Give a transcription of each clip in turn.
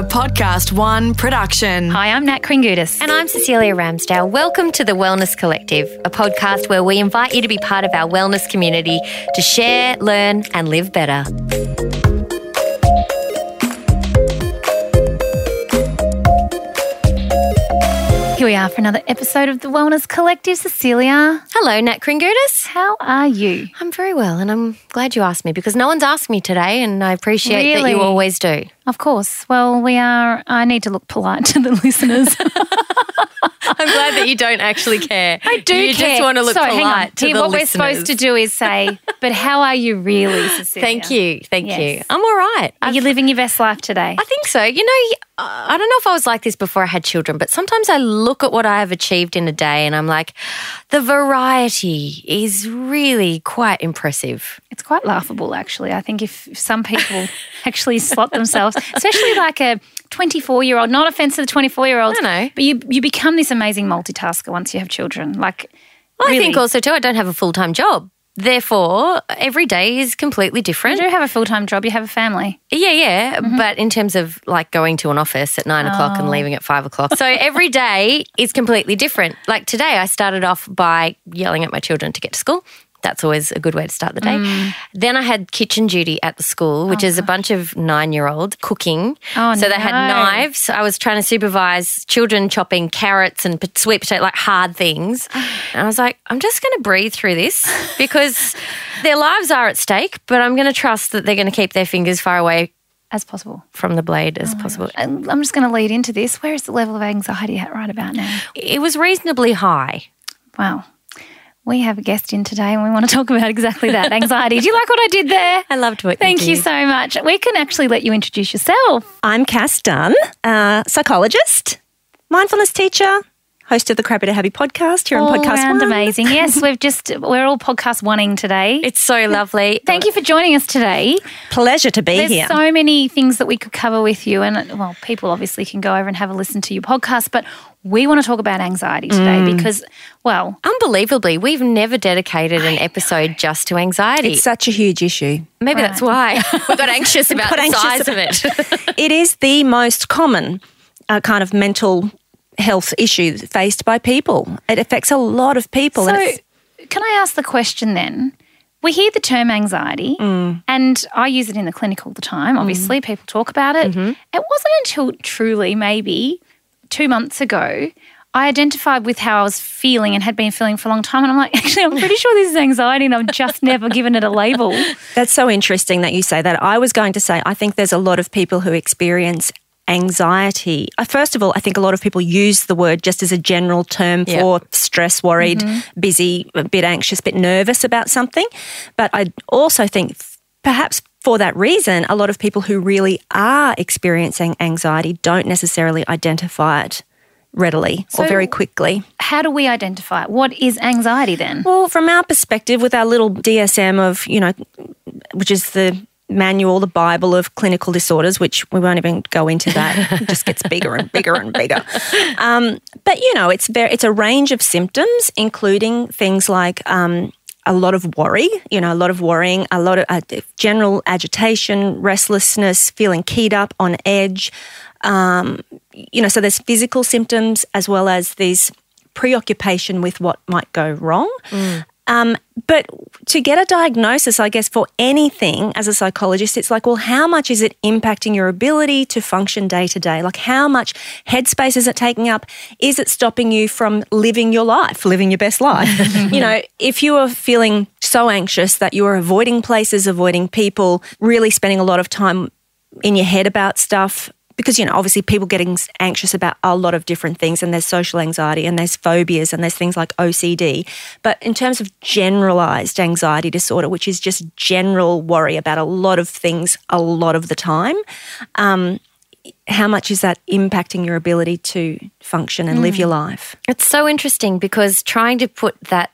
A Podcast One production. Hi, I'm Nat Kringoudis. And I'm Cecelia Ramsdale. Welcome to the Wellness Collective, a podcast where we invite you to be part of our wellness community to share, learn, and live better. Here we are for another episode of the Wellness Collective. Cecelia, Hello, Nat Kringoudis. how are you? I'm very well, and I'm glad you asked me because no one's asked me today, and I appreciate that you always do. Of course. Well, we are. I need to look polite to the listeners. I'm glad that you don't actually care. I do You care. just want to look so, hang on. polite to Here, the what listeners. we're supposed to do is say, "But how are you really, Cecelia?" Thank you, thank you. I'm all right. Are I've- you living your best life today? I think so. You know, uh, I don't know if I was like this before I had children, but sometimes I look at what I have achieved in a day and I'm like, the variety is really quite impressive. It's quite laughable, actually. I think if some people actually slot themselves, especially like a 24 year old, not offense to the 24 year olds, I know. but you, you become this amazing multitasker once you have children. Like, Well, I think also too, I don't have a full time job. Therefore, every day is completely you different. do have a full time job, you have a family. Yeah, yeah. Mm-hmm. But in terms of like going to an office at nine o'clock Oh. and leaving at five o'clock. So every day is completely different. Like today, I started off by yelling at my children to get to school. That's always a good way to start the day. Mm. Then I had kitchen duty at the school, which is a bunch of nine year olds cooking. Oh, so they had knives. I was trying to supervise children chopping carrots and sweet potato, like hard things. And I was like, I'm just going to breathe through this because their lives are at stake, but I'm going to trust that they're going to keep their fingers far away As possible. from the blade Oh as possible. And I'm just going to lead into this. Where is the level of anxiety at right about now? It was reasonably high. Wow. We have a guest in today and we want to talk about exactly that anxiety. Do you like what I did there? I loved what Thank you you so much. We can actually let you introduce yourself. I'm Cass Dunn, uh, psychologist, mindfulness teacher, host of the Crappy to Happy podcast here on Podcast One. amazing. Yes, we've just we're all podcast wanting today. It's so lovely. Thank you for joining us today. Pleasure to be There's here. so many things that we could cover with you, and well, people obviously can go over and have a listen to your podcast, but we want to talk about anxiety today Mm. because, well, Unbelievably, we've never dedicated an episode just to anxiety. it's such a huge issue. Maybe that's why we got anxious about got the anxious size of it. it is the most common uh, kind of mental health issue faced by people. It affects a lot of people. so can I ask the question then? We hear the term anxiety, Mm. and I use it in the clinic all the time. Obviously, people talk about it. Mm-hmm. It wasn't until truly maybe two months ago I identified with how I was feeling and had been feeling for a long time. And I'm like, actually, I'm pretty sure this is anxiety, and I've just never given it a label. that's so interesting that you say that. I was going to say, I think there's a lot of people who experience anxiety. Uh, First of all, I think a lot of people use the word just as a general term Yeah. for stress, worried, busy, a bit anxious, a bit nervous about something. But I also think perhaps for that reason, a lot of people who really are experiencing anxiety don't necessarily identify it readily or very quickly. How do we identify it? What is anxiety then? Well, from our perspective, with our little DSM of, you know, which is the manual, the Bible of clinical disorders, which we won't even go into that. it just gets bigger and bigger and bigger. Um, but you know, it's very, it's a range of symptoms, including things like um, a lot of worry, you know, a lot of worrying, a lot of uh, general agitation, restlessness, feeling keyed up, on edge. Um, you know, so there's physical symptoms as well as these preoccupation with what might go wrong. Um, but to get a diagnosis, I guess, for anything as a psychologist, it's like, well, how much is it impacting your ability to function day to day? Like, how much headspace is it taking up? Is it stopping you from living your life, living your best life? you know, if you are feeling so anxious that you are avoiding places, avoiding people, really spending a lot of time in your head about stuff, because you know obviously people getting anxious about a lot of different things and there's social anxiety and there's phobias and there's things like OCD but in terms of generalized anxiety disorder which is just general worry about a lot of things a lot of the time um, how much is that impacting your ability to function and live your life? It's so interesting because trying to put that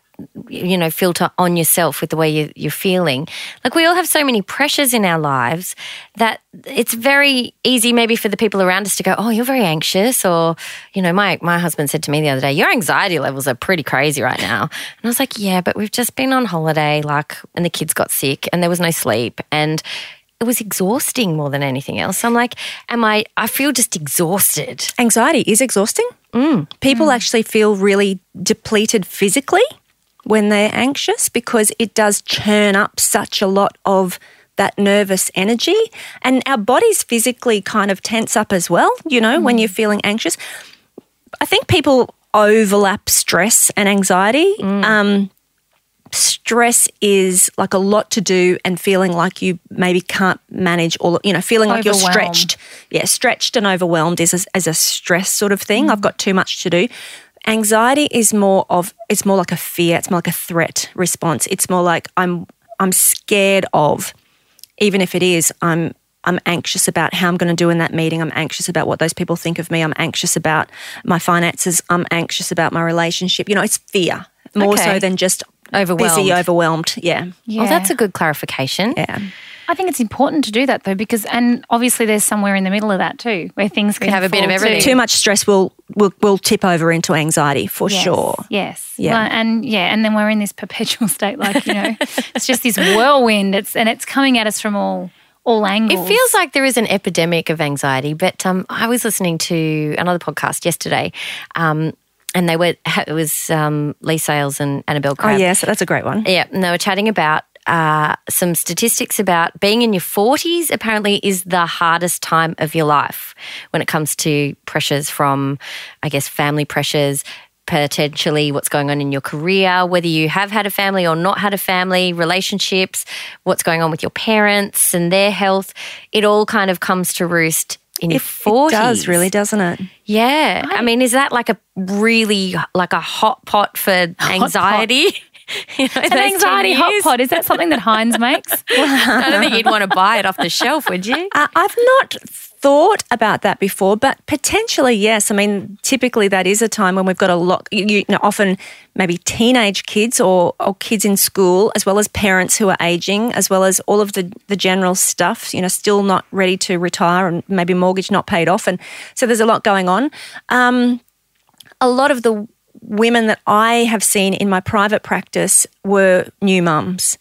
you know filter on yourself with the way you, you're feeling like we all have so many pressures in our lives that it's very easy maybe for the people around us to go oh you're very anxious or you know my my husband said to me the other day your anxiety levels are pretty crazy right now and i was like yeah but we've just been on holiday like and the kids got sick and there was no sleep and it was exhausting more than anything else. I'm like, am I? I feel just exhausted. Anxiety is exhausting. Mm. People mm. actually feel really depleted physically when they're anxious because it does churn up such a lot of that nervous energy. And our bodies physically kind of tense up as well, you know, when you're mm. feeling anxious. I think people overlap stress and anxiety. Mm. Um, stress is like a lot to do and feeling like you maybe can't manage all you know feeling like you're stretched. Yeah stretched and overwhelmed is as, as a stress sort of thing. I've mm. got too much to do anxiety is more of it's more like a fear it's more like a threat response it's more like i'm i'm scared of even if it is i'm i'm anxious about how i'm going to do in that meeting i'm anxious about what those people think of me i'm anxious about my finances i'm anxious about my relationship you know it's fear more Okay. so than just Overwhelmed. busy overwhelmed yeah Yeah. Well, that's a good clarification. yeah I think it's important to do that though, because and obviously there's somewhere in the middle of that too, where things can have a bit of fall everything. to- too much stress will will, will tip over into anxiety for Yes, sure Yes. Yeah. Well, and yeah, and then we're in this perpetual state, like you know, it's just this whirlwind. It's and it's coming at us from all all angles. It feels like there is an epidemic of anxiety, but um, I was listening to another podcast yesterday, um, and they were it was um, Leigh Sales and Annabel oh Crabb. yes that's a great one Yeah, and they were chatting about uh, some statistics about being in your 40s apparently is the hardest time of your life when it comes to pressures from, I guess, family pressures, potentially what's going on in your career, whether you have had a family or not had a family, relationships, what's going on with your parents and their health. It all kind of comes to roost in your 40s. it does really doesn't it Yeah. I mean, is that like a really like a hot pot for anxiety? You know, an anxiety hot pot. Is that something that Heinz makes? I don't think you'd want to buy it off the shelf, would you? Uh, I've not thought about that before, but potentially yes. I mean, typically that is a time when we've got a lot. You, you know, often maybe teenage kids or, or kids in school, as well as parents who are aging, as well as all of the the general stuff. You know, still not ready to retire and maybe mortgage not paid off, and so there's a lot going on. Um, a lot of the women that I have seen in my private practice were new mums.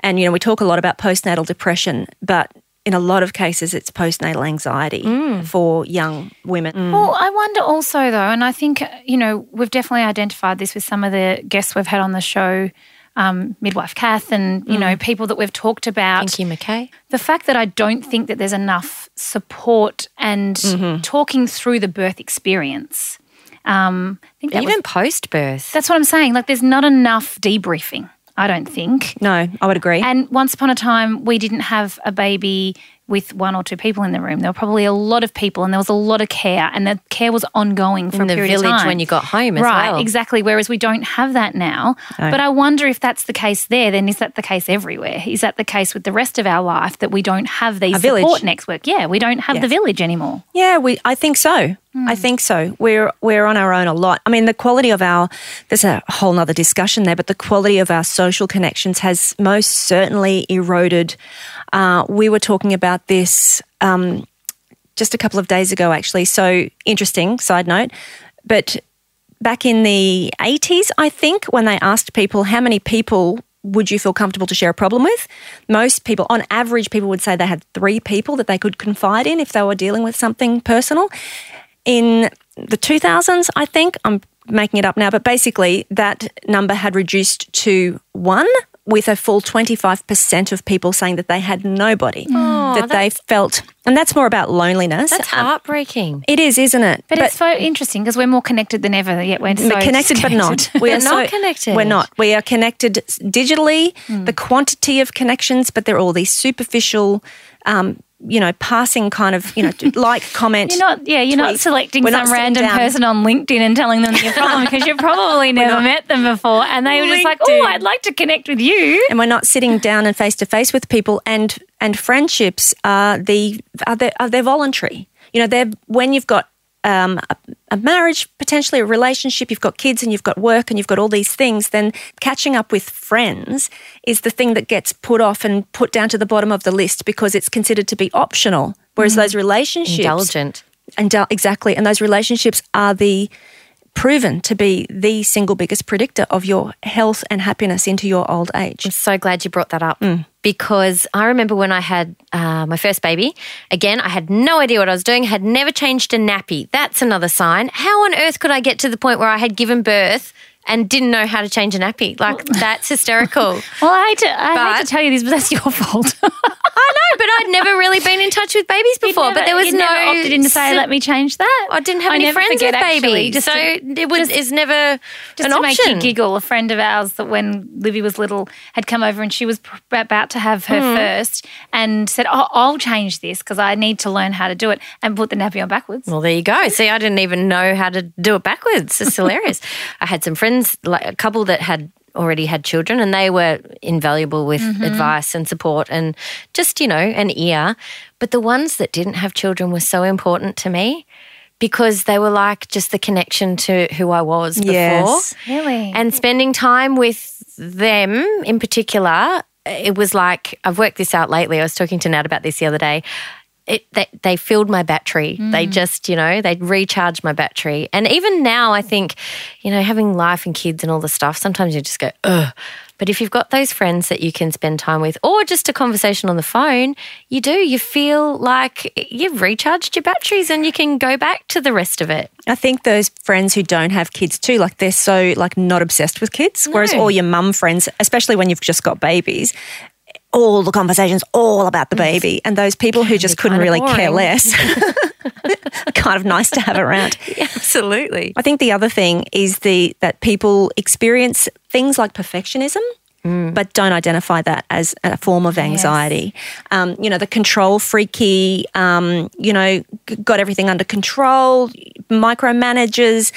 And, you know, we talk a lot about postnatal depression, but in a lot of cases, it's postnatal anxiety mm. for young women. Mm. Well, I wonder also though, and I think you know we've definitely identified this with some of the guests we've had on the show, um, midwife Kath, and you know mm. people that we've talked about. Thank you, McKay. The fact that I don't think that there's enough support and mm-hmm. talking through the birth experience. Um, I think Even post birth. that's what I'm saying. Like, there's not enough debriefing. I don't think. No, I would agree. And once upon a time, we didn't have a baby with one or two people in the room. There were probably a lot of people, and there was a lot of care, and the care was ongoing for In a the period of time. the village when you got home as right, well. exactly. Whereas we don't have that now. But I wonder if that's the case there. Then is that the case everywhere? Is that the case with the rest of our life that we don't have these support network? Yeah, we don't have the village anymore. Yeah, we. I think so. I hmm. think so. We're we're on our own a lot. I mean, the quality of our there's a whole nother discussion there, but the quality of our social connections has most certainly eroded. Uh, we were talking about this um, just a couple of days ago, actually. So interesting. Side note, but back in the 80s, I think, when they asked people how many people would you feel comfortable to share a problem with, most people, on average, people would say they had three people that they could confide in if they were dealing with something personal. In the 2000s, I think, I'm making it up now, but basically that number had reduced to one. With a full 25% of people saying that they had nobody, that they felt, and that's more about loneliness. That's Um, heartbreaking. it is, isn't it? But, it's so interesting because we're more connected than ever. Yet we're so connected, but not. We We're not so- connected. We're not. We are connected digitally. The quantity of connections, but they're all these superficial, um, you know, passing kind of, you know, like comment. You're not, yeah, you're not selecting We're some not random down. person on LinkedIn and telling them your problem because you've probably never met them before, and they were just like, "Oh, I'd like to connect with you." and we're not sitting down and face to face with people and and friendships are the are they are they voluntary you know they're when you've got um, a, a marriage potentially a relationship you've got kids and you've got work and you've got all these things then catching up with friends is the thing that gets put off and put down to the bottom of the list because it's considered to be optional. Whereas those relationships Indulgent. and exactly. And those relationships are the proven to be the single biggest predictor of your health and happiness into your old age. I'm so glad you brought that up because I remember when I had uh, my first baby. Again, I had no idea what I was doing, had never changed a nappy. That's another sign. How on earth could I get to the point where I had given birth and didn't know how to change a nappy? Like, that's hysterical. Well, I hate to, I hate to tell you this, but that's your fault. But I'd never really been in touch with babies before. but there was no never opted in to say, "Let me change that." I didn't have I any never friends forget, with actually, babies, just so to- it was is never just an to option. make you giggle, a friend of ours that when Livy was little had come over and she was pr- about to have her Hmm. first and said, oh, I'll change this because I need to learn how to do it and put the nappy on backwards. Well, there you go. See, I didn't even know how to do it backwards. It's hilarious. I had some friends, like a couple that had already had children, and they were invaluable with mm-hmm. advice and support and just, you know, an ear. But the ones that didn't have children were so important to me because they were like just the connection to who I was before. Yes. Really? And spending time with them in particular, it was like I've worked this out lately. I was talking to Nat about this the other day. It, they, they filled my battery. They mm. just, you know, they recharged my battery. And even now, I think, you know, having life and kids and all the stuff, sometimes you just go, ugh. But if you've got those friends that you can spend time with, or just a conversation on the phone, you do. You feel like you've recharged your batteries and you can go back to the rest of it. I think those friends who don't have kids too, like they're so like not obsessed with kids. Whereas all your mum friends, especially when you've just got babies, all the conversations all about the baby. And those people who just couldn't really care less kind of nice to have around. yeah, Absolutely. I think the other thing is the that people experience things like perfectionism. But don't identify that as a form of anxiety. Um, you know, the control freaky, um, you know, g- got everything under control, micromanagers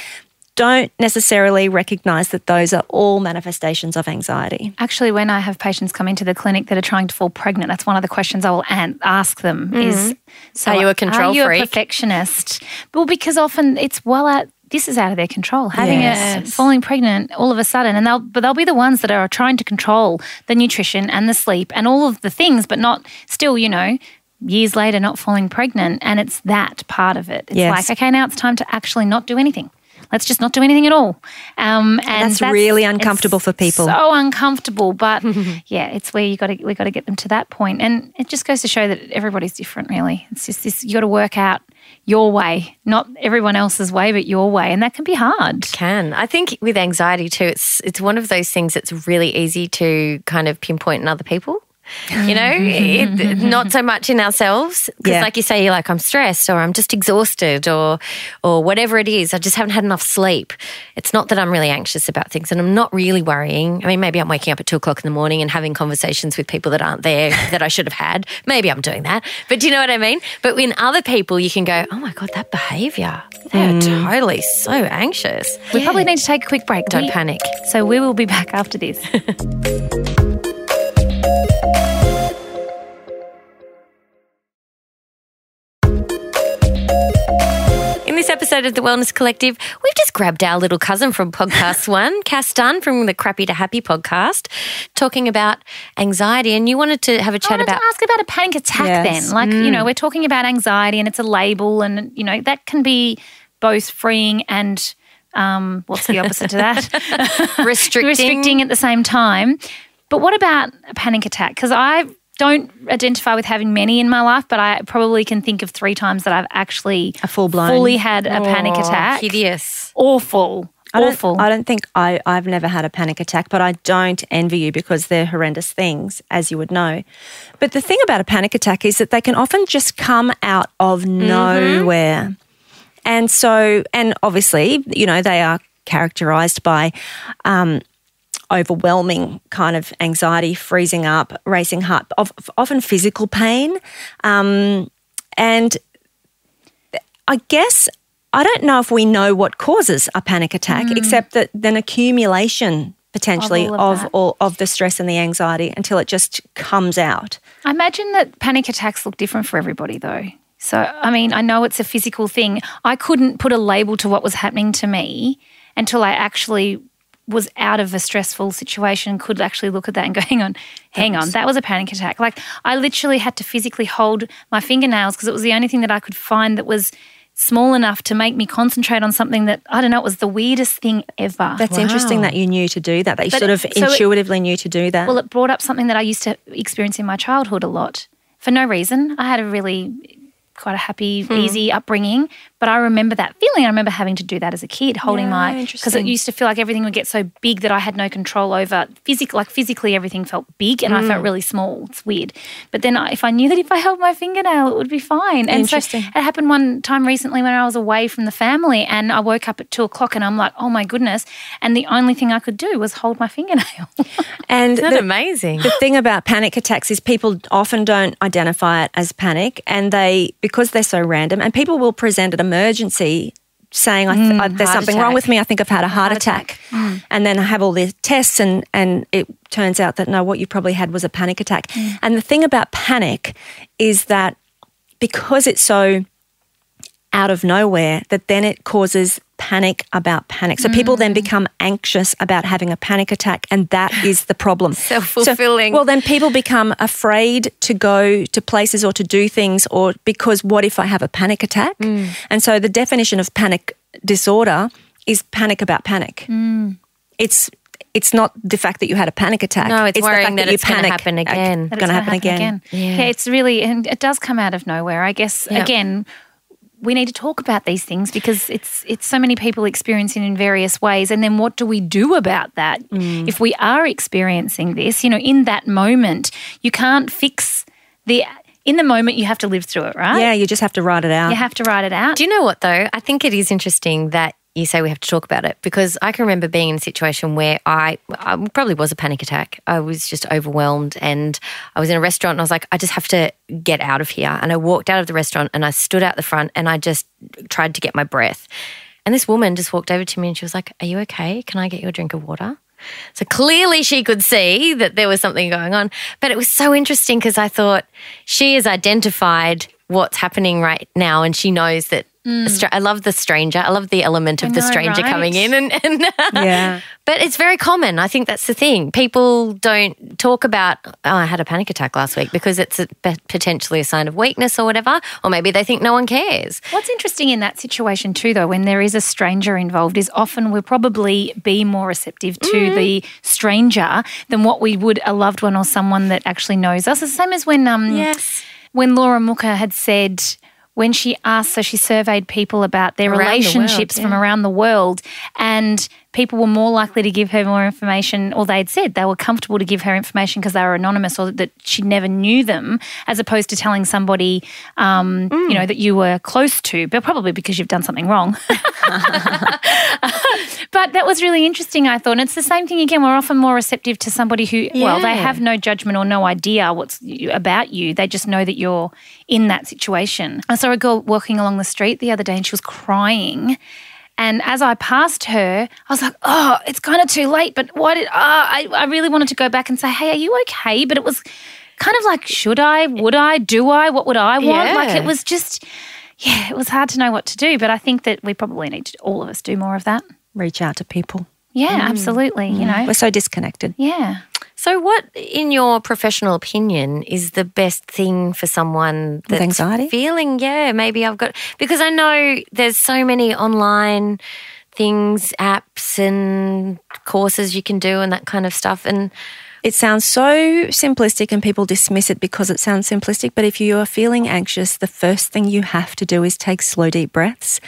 don't necessarily recognize that those are all manifestations of anxiety. Actually, when I have patients come into the clinic that are trying to fall pregnant, that's one of the questions I will an- ask them is, so Mm-hmm. Are you a control Are you freak? a perfectionist? Well, because often it's well out, this is out of their control. Having a Yes. falling pregnant all of a sudden, and they'll, but they'll be the ones that are trying to control the nutrition and the sleep and all of the things, but not still, you know, years later, not falling pregnant. And it's that part of it. It's Yes. like, okay, now it's time to actually not do anything. Let's just not do anything at all. Um, and That's really uncomfortable for people. So uncomfortable, but yeah, it's where you got to we got to get them to that point, and it just goes to show that everybody's different. Really, it's just this you got to work out your way, not everyone else's way, but your way, and that can be hard. can. I think with anxiety too, it's it's one of those things that's really easy to kind of pinpoint in other people. You know, it, not so much in ourselves because, Yeah. like you say, you're like I'm stressed or I'm just exhausted or or whatever it is. I just haven't had enough sleep. It's not that I'm really anxious about things and I'm not really worrying. I mean, maybe I'm waking up at two o'clock in the morning and having conversations with people that aren't there that I should have had. Maybe I'm doing that, but do you know what I mean? But when other people, you can go, oh my god, that behaviour. They're hmm. totally so anxious. We probably need to take a quick break. Don't We- panic. So we will be back after this. episode of the Wellness Collective, we've just grabbed our little cousin from podcast one, Cass Dunn from the Crappy to Happy podcast, talking about anxiety. And you wanted to have a chat wanted about. to ask about a panic attack Yes. then. Like, you know, we're talking about anxiety and it's a label and, you know, that can be both freeing and um, what's the opposite to that? Restricting. Restricting at the same time. But what about a panic attack? Because I don't identify with having many in my life, but I probably can think of three times that I've actually A full-blown- fully had a panic Oh, attack. Hideous. Awful. I don't, Awful. I don't think I, I've never had a panic attack, but I don't envy you because they're horrendous things, as you would know. But the thing about a panic attack is that they can often just come out of nowhere. And so, and obviously, you know, they are characterized by um, overwhelming kind of anxiety, freezing up, racing heart, of, often physical pain. Um, and I guess I don't know if we know what causes a panic attack, except that then accumulation potentially Of of all of that. all of the stress and the anxiety until it just comes out. I imagine that panic attacks look different for everybody, though. So, I mean, I know it's a physical thing. I couldn't put a label to what was happening to me until I actually was out of a stressful situation, could actually look at that and go, hang on, hang on, that was a panic attack. Like, I literally had to physically hold my fingernails because it was the only thing that I could find that was small enough to make me concentrate on something that I don't know. It was the weirdest thing ever. That's interesting that you knew to do that. That you But sort of it- so it- intuitively knew to do that. Well, it brought up something that I used to experience in my childhood a lot for no reason. I had a really quite a happy, Hmm. easy upbringing, but I remember that feeling. I remember having to do that as a kid, holding Yeah, my because it used to feel like everything would get so big that I had no control over. Physical, like physically, everything felt big, and I Hmm. felt really small. It's weird. But then, I, if I knew that if I held my fingernail, it would be fine. And Interesting. so it happened one time recently when I was away from the family, and I woke up at two o'clock, and I'm like, oh my goodness! And the only thing I could do was hold my fingernail. and Isn't that the- amazing? The thing about panic attacks is people often don't identify it as panic, and they because they're so random, and people will present an emergency saying, I th- I, "There's heart something wrong with me. I think I've had a heart, attack," and then I have all the tests, and and it turns out that no, what you probably had was a panic attack. And the thing about panic is that because it's so out of nowhere that then it causes panic about panic. So people then mm. become anxious about having a panic attack and that is the problem. Self-fulfilling. So- well then people become afraid to go to places or to do things or because what if I have a panic attack? Mm. And so the definition of panic disorder is panic about panic. Mm. It's it's not the fact that you had a panic attack. No, it's the worrying fact that you it's gonna panic- happen again. it's Gonna gonna happen again. Yeah. it's really, and it does come out of nowhere. I guess Yeah. again, we need to talk about these things because it's it's so many people experiencing in various ways, and then what do we do about that mm. if we are experiencing this? You know, in that moment, you can't fix the. In the moment, you have to live through it, right? Yeah, you just have to write it out. You have to write it out. Do you know what though? I think it is interesting that you say we have to talk about it because I can remember being in a situation where I, I probably was a panic attack. I was just overwhelmed and I was in a restaurant and I was like, I just have to get out of here. And I walked out of the restaurant and I stood out the front and I just tried to get my breath. And this woman just walked over to me and she was like, Are you okay? Can I get you a drink of water? So clearly she could see that there was something going on. But it was so interesting because I thought she has identified what's happening right now and she knows that. Stra- I love the stranger. I love the element of the stranger right? coming in, and, and Yeah. but it's very common. I think that's the thing. People don't talk about. Oh, I had a panic attack last week because it's a, potentially a sign of weakness or whatever, or maybe they think no one cares. What's interesting in that situation too, though, when there is a stranger involved, is often we'll probably be more receptive to Mm-hmm. the stranger than what we would a loved one or someone that actually knows us. It's the same as when um Yes. when Laura Mucha had said when she asked, so she surveyed people about their Around the world, relationships from around the world, and people were more likely to give her more information, or they'd said they were comfortable to give her information because they were anonymous or that she never knew them, as opposed to telling somebody, um, you know, that you were close to, but probably because you've done something wrong. but that was really interesting, I thought. And it's the same thing again. We're often more receptive to somebody who, well, they have no judgment or no idea what's about you. They just know that you're in that situation. I saw a girl walking along the street the other day and she was crying. And as I passed her, I was like, oh, it's kind of too late. But why did, oh, I, I really wanted to go back and say, hey, are you okay? But it was kind of like, should I? Would I? Do I? What would I want? Like it was just, yeah, it was hard to know what to do. But I think that we probably need to, all of us, do more of that. Reach out to people. Yeah, Mm. absolutely. You know, We're so disconnected. yeah. So, what, in your professional opinion, is the best thing for someone that's anxiety? feeling? Yeah, maybe I've got because I know there's so many online things, apps, and courses you can do, and that kind of stuff. And It sounds so simplistic and people dismiss it because it sounds simplistic. But if you are feeling anxious, the first thing you have to do is take slow, deep breaths.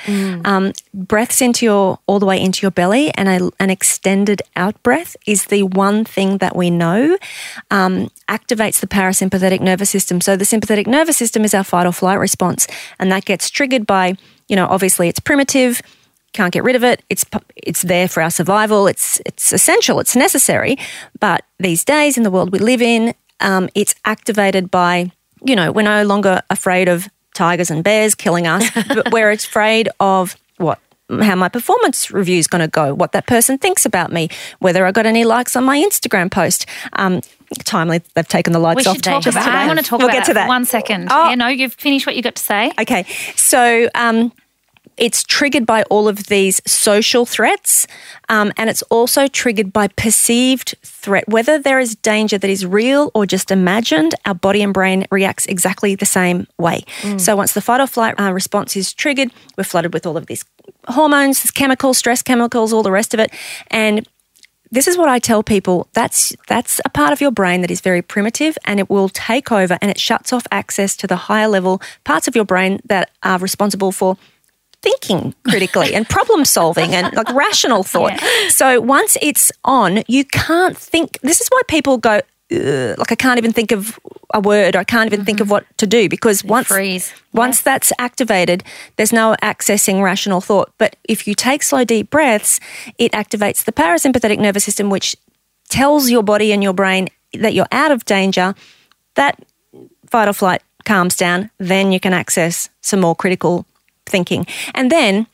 Um, breaths into your, all the way into your belly and a, an extended out breath is the one thing that we know um, activates the parasympathetic nervous system. So the sympathetic nervous system is our fight or flight response. And that gets triggered by, you know, obviously it's primitive can't get rid of it. It's it's there for our survival. It's it's essential. It's necessary. But these days in the world we live in, um, it's activated by you know we're no longer afraid of tigers and bears killing us, but we're afraid of what how my performance review is going to go, what that person thinks about me, whether I got any likes on my Instagram post. Um, timely, they've taken the lights We off. should talk about. today. I want to talk we'll about get to that one second. Oh. Yeah, no, you've finished what you got to say. Okay, so um, it's triggered by all of these social threats, um, and it's also triggered by perceived threat. Whether there is danger that is real or just imagined, our body and brain reacts exactly the same way. So once the fight or flight uh, response is triggered, we're flooded with all of these hormones, chemicals, stress chemicals, all the rest of it, and this is what I tell people. That's that's a part of your brain that is very primitive and it will take over and it shuts off access to the higher level parts of your brain that are responsible for thinking critically and problem solving and like rational thought. So once it's on, you can't think. This is why people go like I can't even think of a word or I can't even think of mm-hmm. what to do because once freeze. once that's activated, there's no accessing rational thought. But if you take slow, deep breaths, it activates the parasympathetic nervous system, which tells your body and your brain that you're out of danger. That fight or flight calms down, then you can access some more critical thinking. And then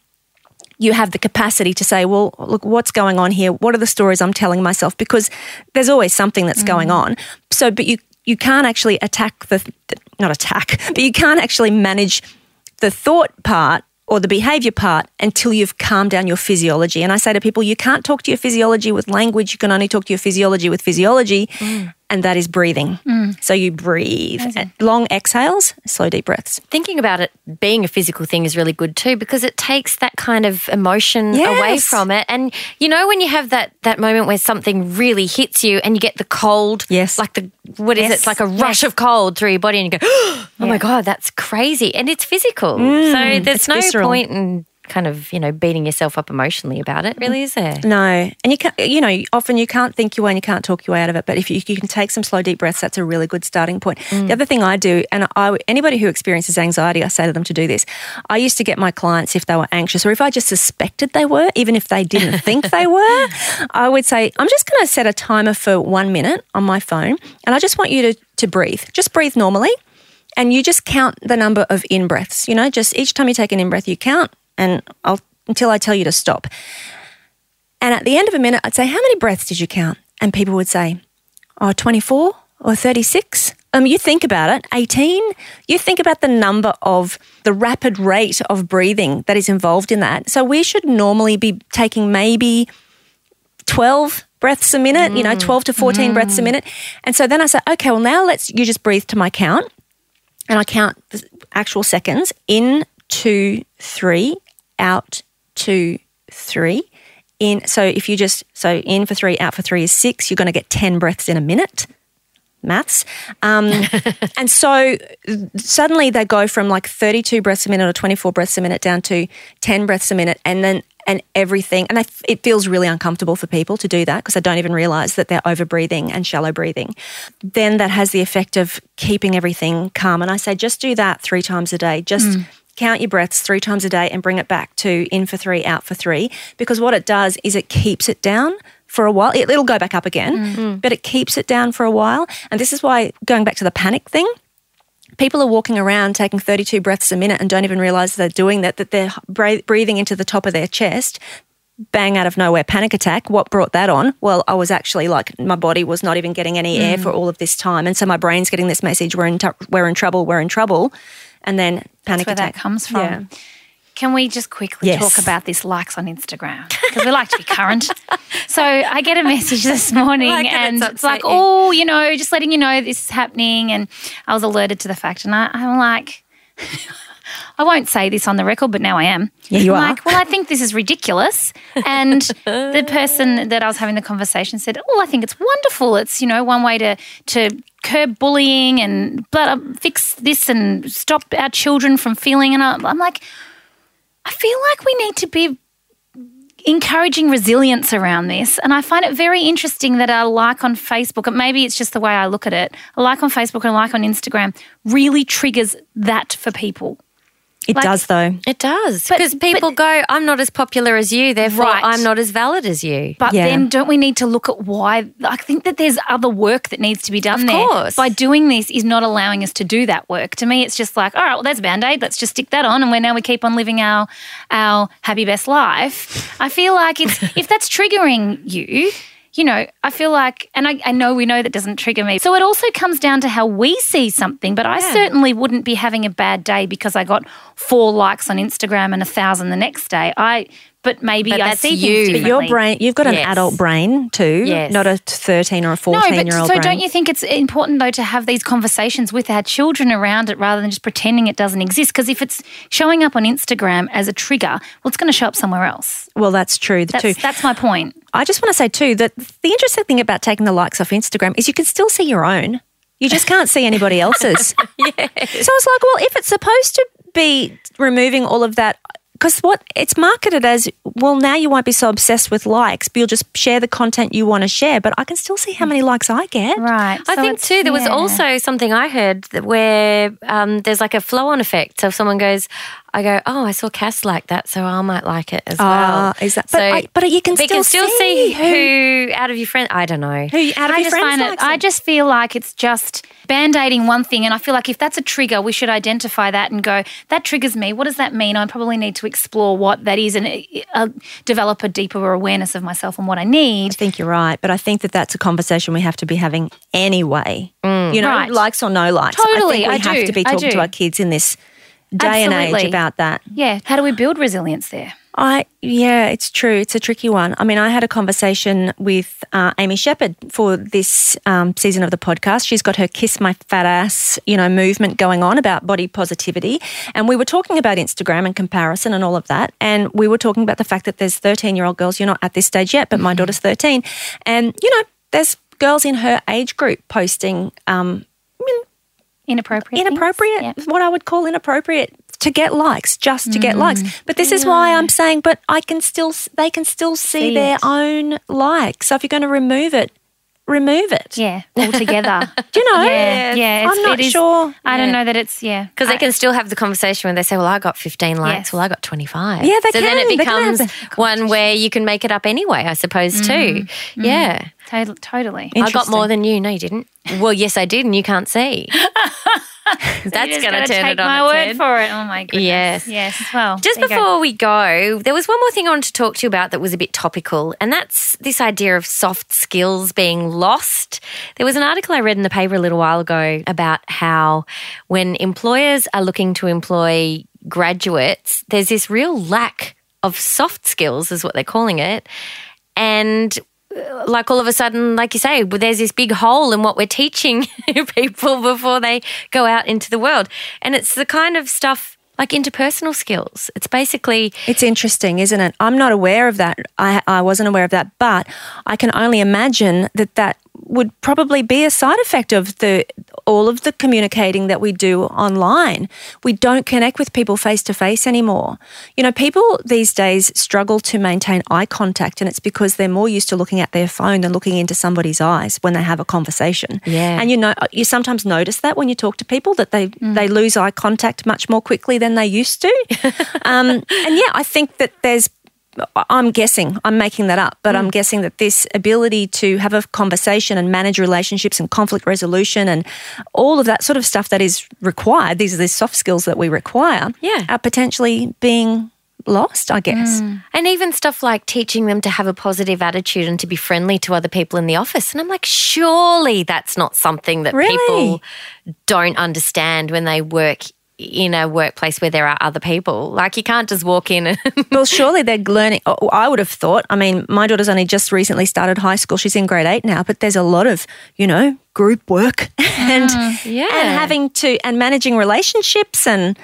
you have the capacity to say, well, look, what's going on here? What are the stories I'm telling myself? Because there's always something that's mm. going on. So, but you you can't actually attack the not attack, but you can't actually manage the thought part or the behavior part until you've calmed down your physiology. And I say to people, you can't talk to your physiology with language. You can only talk to your physiology with physiology, mm. And that is breathing. So you breathe, long exhales, slow deep breaths. Thinking about it being a physical thing is really good too because it takes that kind of emotion away from it. And you know when you have that that moment where something really hits you and you get the cold, Yes. like the what is it? It's like a rush of cold through your body, and you go, oh my god, that's crazy, and it's physical. so there's Mm, it's no visceral. point in kind of you know beating yourself up emotionally about it, really, is there? No, and you can you know, often you can't think your way and you can't talk your way out of it. But if you, you can take some slow, deep breaths, that's a really good starting point. Mm. The other thing I do, and I, anybody who experiences anxiety, I say to them to do this. I used to get my clients if they were anxious, or if I just suspected they were, even if they didn't think they were, I would say, I'm just going to set a timer for one minute on my phone, and I just want you to to breathe. Just breathe normally. And you just count the number of in breaths. You know, just each time you take an in breath, you count, and I'll until I tell you to stop. And at the end of a minute, I'd say, How many breaths did you count? And people would say, Oh, 24 or 36. Um, you think about it, 18. You think about the number of the rapid rate of breathing that is involved in that. So we should normally be taking maybe 12 breaths a minute, you know, 12 to 14 breaths a minute. And so then I say, okay, well, now let's, you just breathe to my count. And I count the actual seconds in, two, three, out, two, three. In, so if you just, so in for three, out for three is six, you're going to get 10 breaths in a minute. Maths. Um, and so suddenly they go from like 32 breaths a minute or 24 breaths a minute down to 10 breaths a minute and then and everything and I, it feels really uncomfortable for people to do that because they don't even realize that they're over breathing and shallow breathing then that has the effect of keeping everything calm and i say just do that three times a day just count your breaths three times a day and bring it back to in for three out for three. Because what it does is it keeps it down for a while. It, it'll go back up again mm. but it keeps it down for a while. And this is why going back to the panic thing people are walking around taking 32 breaths a minute and don't even realize they're doing that, that they're breathing into the top of their chest. Bang out of nowhere, panic attack. What brought that on? Well, I was actually like, my body was not even getting any air mm. for all of this time. And so my brain's getting this message we're in, t- we're in trouble, we're in trouble. And then panic That's where attack. that comes from. Yeah. Can we just quickly Yes. talk about this likes on Instagram? Because we like to be current. so I get a message this morning Like and it's it's like, you. oh, you know, just letting you know this is happening. And I was alerted to the fact. And I, I'm like, I won't say this on the record, but now I am. Yeah, you I'm are. Like, well, I think this is ridiculous. And the person that I was having the conversation said, "Oh, I think it's wonderful. It's you know one way to to curb bullying and but fix this and stop our children from feeling." And I'm, I'm like, I feel like we need to be encouraging resilience around this. And I find it very interesting that a like on Facebook, and maybe it's just the way I look at it, a like on Facebook and a like on Instagram really triggers that for people. It Like- does, though. It does because people go, "I'm not as popular as you, therefore Right. I'm not as valid as you." But Yeah. then don't we need to look at why? I think that there's other work that needs to be done Of there. course. By doing this is not allowing us to do that work. To me, it's just like, all right, well, there's a band-aid. Let's just stick that on. And we now we keep on living our our happy best life. I feel like it's if that's triggering you, you know, I feel like, and I, I know we know that doesn't trigger me. So it also comes down to how we see something. But I certainly wouldn't be having a bad day because I got four likes on Instagram and a thousand the next day. I, but maybe But I that's see you. But differently. Your brain, you've got an Yes. adult brain too, Yes. not a 13 or a No, 14 but year so old brain. don't you think it's important though to have these conversations with our children around it rather than just pretending it doesn't exist? Because if it's showing up on Instagram as a trigger, well, it's going to show up somewhere else. well, that's true That's too. that's my point. I just want to say too that the interesting thing about taking the likes off Instagram is you can still see your own. You just can't see anybody else's. So it's like, well, if it's supposed to be removing all of that, because what it's marketed as, well, now you won't be so obsessed with likes, but you'll just share the content you want to share. But I can still see how many likes I get. Right. I So think too, there was also something I heard that where um, there's like a flow on effect. So if someone goes, I go, oh, I saw Cass like that, so I might like it as well. Ah, is that- but I- but you can still still see see who out of your friend. I don't know. Who out of I your just friends it. I just feel like it's just band-aiding one thing, and I feel like if that's a trigger, we should identify that and go, "That triggers me. What does that mean?" I probably need to explore what that is and uh, develop a deeper awareness of myself and what I need. I think you're right, but I think that that's a conversation we have to be having anyway. You know, Right. likes or no likes. Totally, I I think we do, have to be I talking to do. our kids in this day and age about that. Yeah. How do we build resilience there? I yeah, it's true. It's a tricky one. I mean, I had a conversation with uh, Amy Shepard for this um, season of the podcast. She's got her "Kiss My Fat Ass" you know movement going on about body positivity, and we were talking about Instagram and comparison and all of that. And we were talking about the fact that there's 13 year old girls. You're not at this stage yet, but my daughter's 13, and you know, there's girls in her age group posting um, Inappropriate. inappropriate, Yeah. what I would call inappropriate to get likes, just to get likes. Mm. But this is why I'm saying, but I can still, they can still see, See their it. own likes. So if you're going to remove it, remove it. Yeah, altogether. Do you know? yeah, yeah. I'm not it is- sure. I don't Yeah. know that it's yeah Because they can still have the conversation when they say, "Well, I got 15 likes. Yes. Well, I got 25." Yeah, they so then can. it They can becomes one where you can make it up anyway. I suppose too. Mm. Mm. Yeah, Totally. totally. I got more than you. No, you didn't. Well, yes, I did, and you can't see. That's going to turn take it on my word head. for it. Oh my goodness. Yes. Yes. Well, Just you go. before we go, there was one more thing I wanted to talk to you about that was a bit topical, and that's this idea of soft skills being lost. There was an article I read in the paper a little while ago about how when employers are looking to employ graduates, there's this real lack of soft skills, is what they're calling it. And Uh, like all of a sudden, like you say, there's this big hole in what we're teaching people before they go out into the world. And it's the kind of stuff like interpersonal skills. It's basically, It's interesting, isn't it? I'm not aware of that. I, I wasn't aware of that, but I can only imagine that that would probably be a side effect of the all of the communicating that we do online. We don't connect with people face to face anymore. You know, people these days struggle to maintain eye contact, and it's because they're more used to looking at their phone than looking into somebody's eyes when they have a conversation. Yeah. and you know, you sometimes notice that when you talk to people that they mm. they lose eye contact much more quickly than they used to. um, and yeah, I think that there's. I'm guessing, I'm making that up, but I'm guessing that this ability to have a conversation and manage relationships and conflict resolution and all of that sort of stuff that is required, these are the soft skills that we require, Yeah. are potentially being lost, I guess. and even stuff like teaching them to have a positive attitude and to be friendly to other people in the office. And I'm like, surely that's not something that Really? people don't understand when they work in a workplace where there are other people. Like, you can't just walk in and Well, surely they're learning. oh, I would have thought. I mean, my daughter's only just recently started high school. She's in grade eight now, but there's a lot of, you know, group work and yeah. and having to and managing relationships and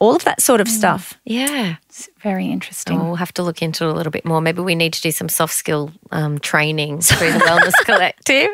all of that sort of stuff. yeah. It's very interesting. Oh, we'll have to look into it a little bit more. Maybe we need to do some soft skill um, training through the Wellness Collective.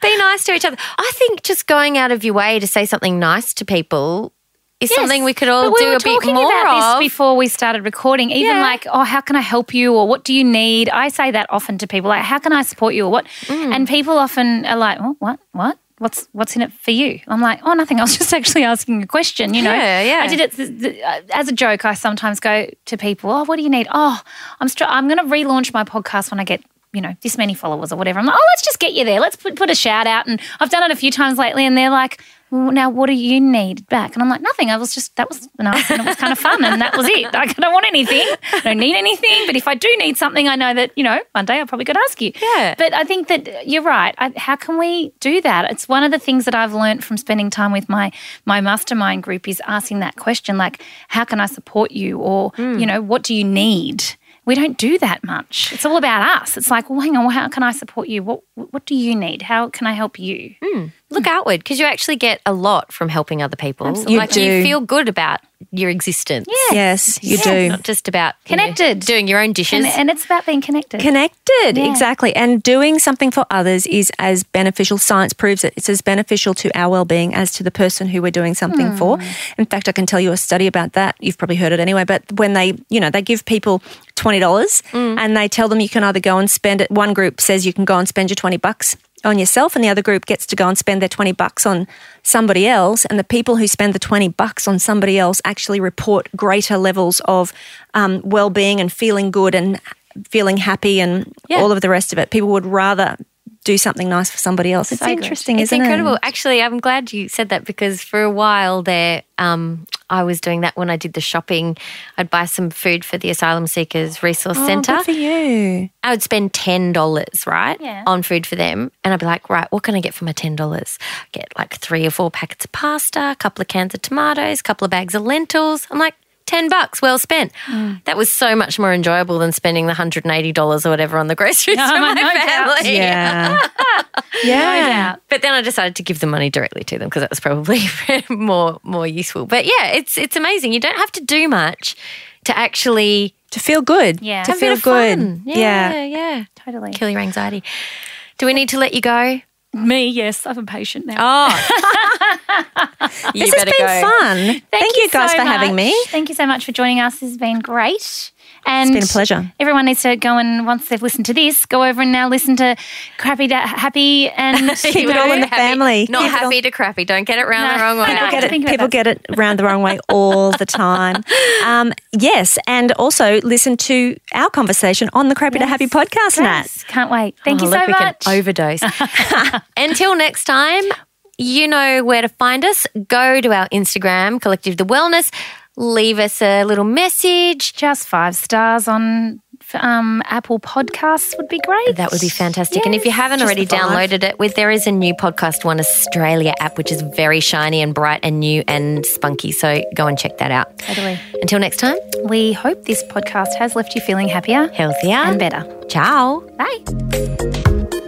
Be nice to each other. I think just going out of your way to say something nice to people is something we could all we do a bit more about of. this before we started recording. Even Yeah. like, oh, how can I help you, or what do you need? I say that often to people, like, how can I support you, or what? Mm. And people often are like, oh, what, what? What's what's in it for you? I'm like, oh, nothing. I was just actually asking a question. You know, Yeah, yeah. I did it th- th- uh, as a joke. I sometimes go to people, oh, what do you need? Oh, I'm str- I'm going to relaunch my podcast when I get you know this many followers or whatever. I'm like, oh, let's just get you there. Let's put put a shout out. And I've done it a few times lately, and they're like, well, now what do you need back? And I'm like, nothing. I was just, that was nice and it was kind of fun and that was it. Like, I don't want anything. I don't need anything. But if I do need something, I know that, you know, one day I'll probably to ask you. Yeah. But I think that uh, you're right. I, how can we do that? It's one of the things that I've learned from spending time with my, my mastermind group is asking that question, like, how can I support you? Or, you mm. know, what do you need? We don't do that much. It's all about us. It's like, well, hang on, well, how can I support you? What what do you need? How can I help you? Hmm. Look hmm. outward because you actually get a lot from helping other people. Absolutely. Like You you do. feel good about your existence. Yes, yes you Yes. do. Not just about you know, Connected. doing your own dishes. And, and it's about being connected. Connected, Yeah. exactly. And doing something for others is as beneficial. Science proves it. It's as beneficial to our well being as to the person who we're doing something for. Hmm. In fact, I can tell you a study about that. You've probably heard it anyway. But when they, you know, they give people twenty dollars hmm. and they tell them you can either go and spend it. One group says you can go and spend your twenty bucks on yourself, and the other group gets to go and spend their twenty bucks on somebody else. And the people who spend the twenty bucks on somebody else actually report greater levels of um, well being and feeling good and feeling happy and Yeah. all of the rest of it. People would rather do something nice for somebody else. It's So good. interesting, It's isn't incredible. it? Actually, I'm glad you said that because for a while there, um, I was doing that when I did the shopping. I'd buy some food for the Asylum Seekers Resource Oh, Centre. for you. I would spend ten dollars, right, Yeah. on food for them, and I'd be like, right, what can I get for my ten dollars? Get like three or four packets of pasta, a couple of cans of tomatoes, a couple of bags of lentils. I'm like. 10 bucks, well spent. Mm. That was so much more enjoyable than spending the $180 or whatever on the groceries No, for my no doubt. family. Yeah. No yeah. But then I decided to give the money directly to them because that was probably more more useful. But yeah, it's it's amazing. You don't have to do much to actually To feel good. Yeah. To Have have a bit feel good. Yeah, Yeah. yeah. Totally. Kill your anxiety. Do we need to let you go? Me, yes. I'm a patient now. Oh, This has been go. fun. Thank, you guys so for having me. Thank you so much for joining us. This has been great. And it's been a pleasure. Everyone needs to go and once they've listened to this, go over and now listen to Crappy Da- Happy and Keep it all in the Happy- family. Not Keep happy to crappy. Don't get it round the wrong way. Know. Get it, people that. get it around the wrong way all the time. Um, yes, and also listen to our conversation on the Crappy to Happy podcast, Nat. Yes, can't wait. Thank Oh, you look, so we much. Can overdose. Until next time, you know where to find us. Go to our Instagram, Collective the Wellness. Leave us a little message. Just five stars on um, Apple Podcasts would be great. That would be fantastic. and if you haven't already downloaded it, with there is a new PodcastOne Australia app, which is very shiny and bright and new and spunky. So go and check that out. Totally. Until next time, We hope this podcast has left you feeling happier healthier and better. Ciao. Bye.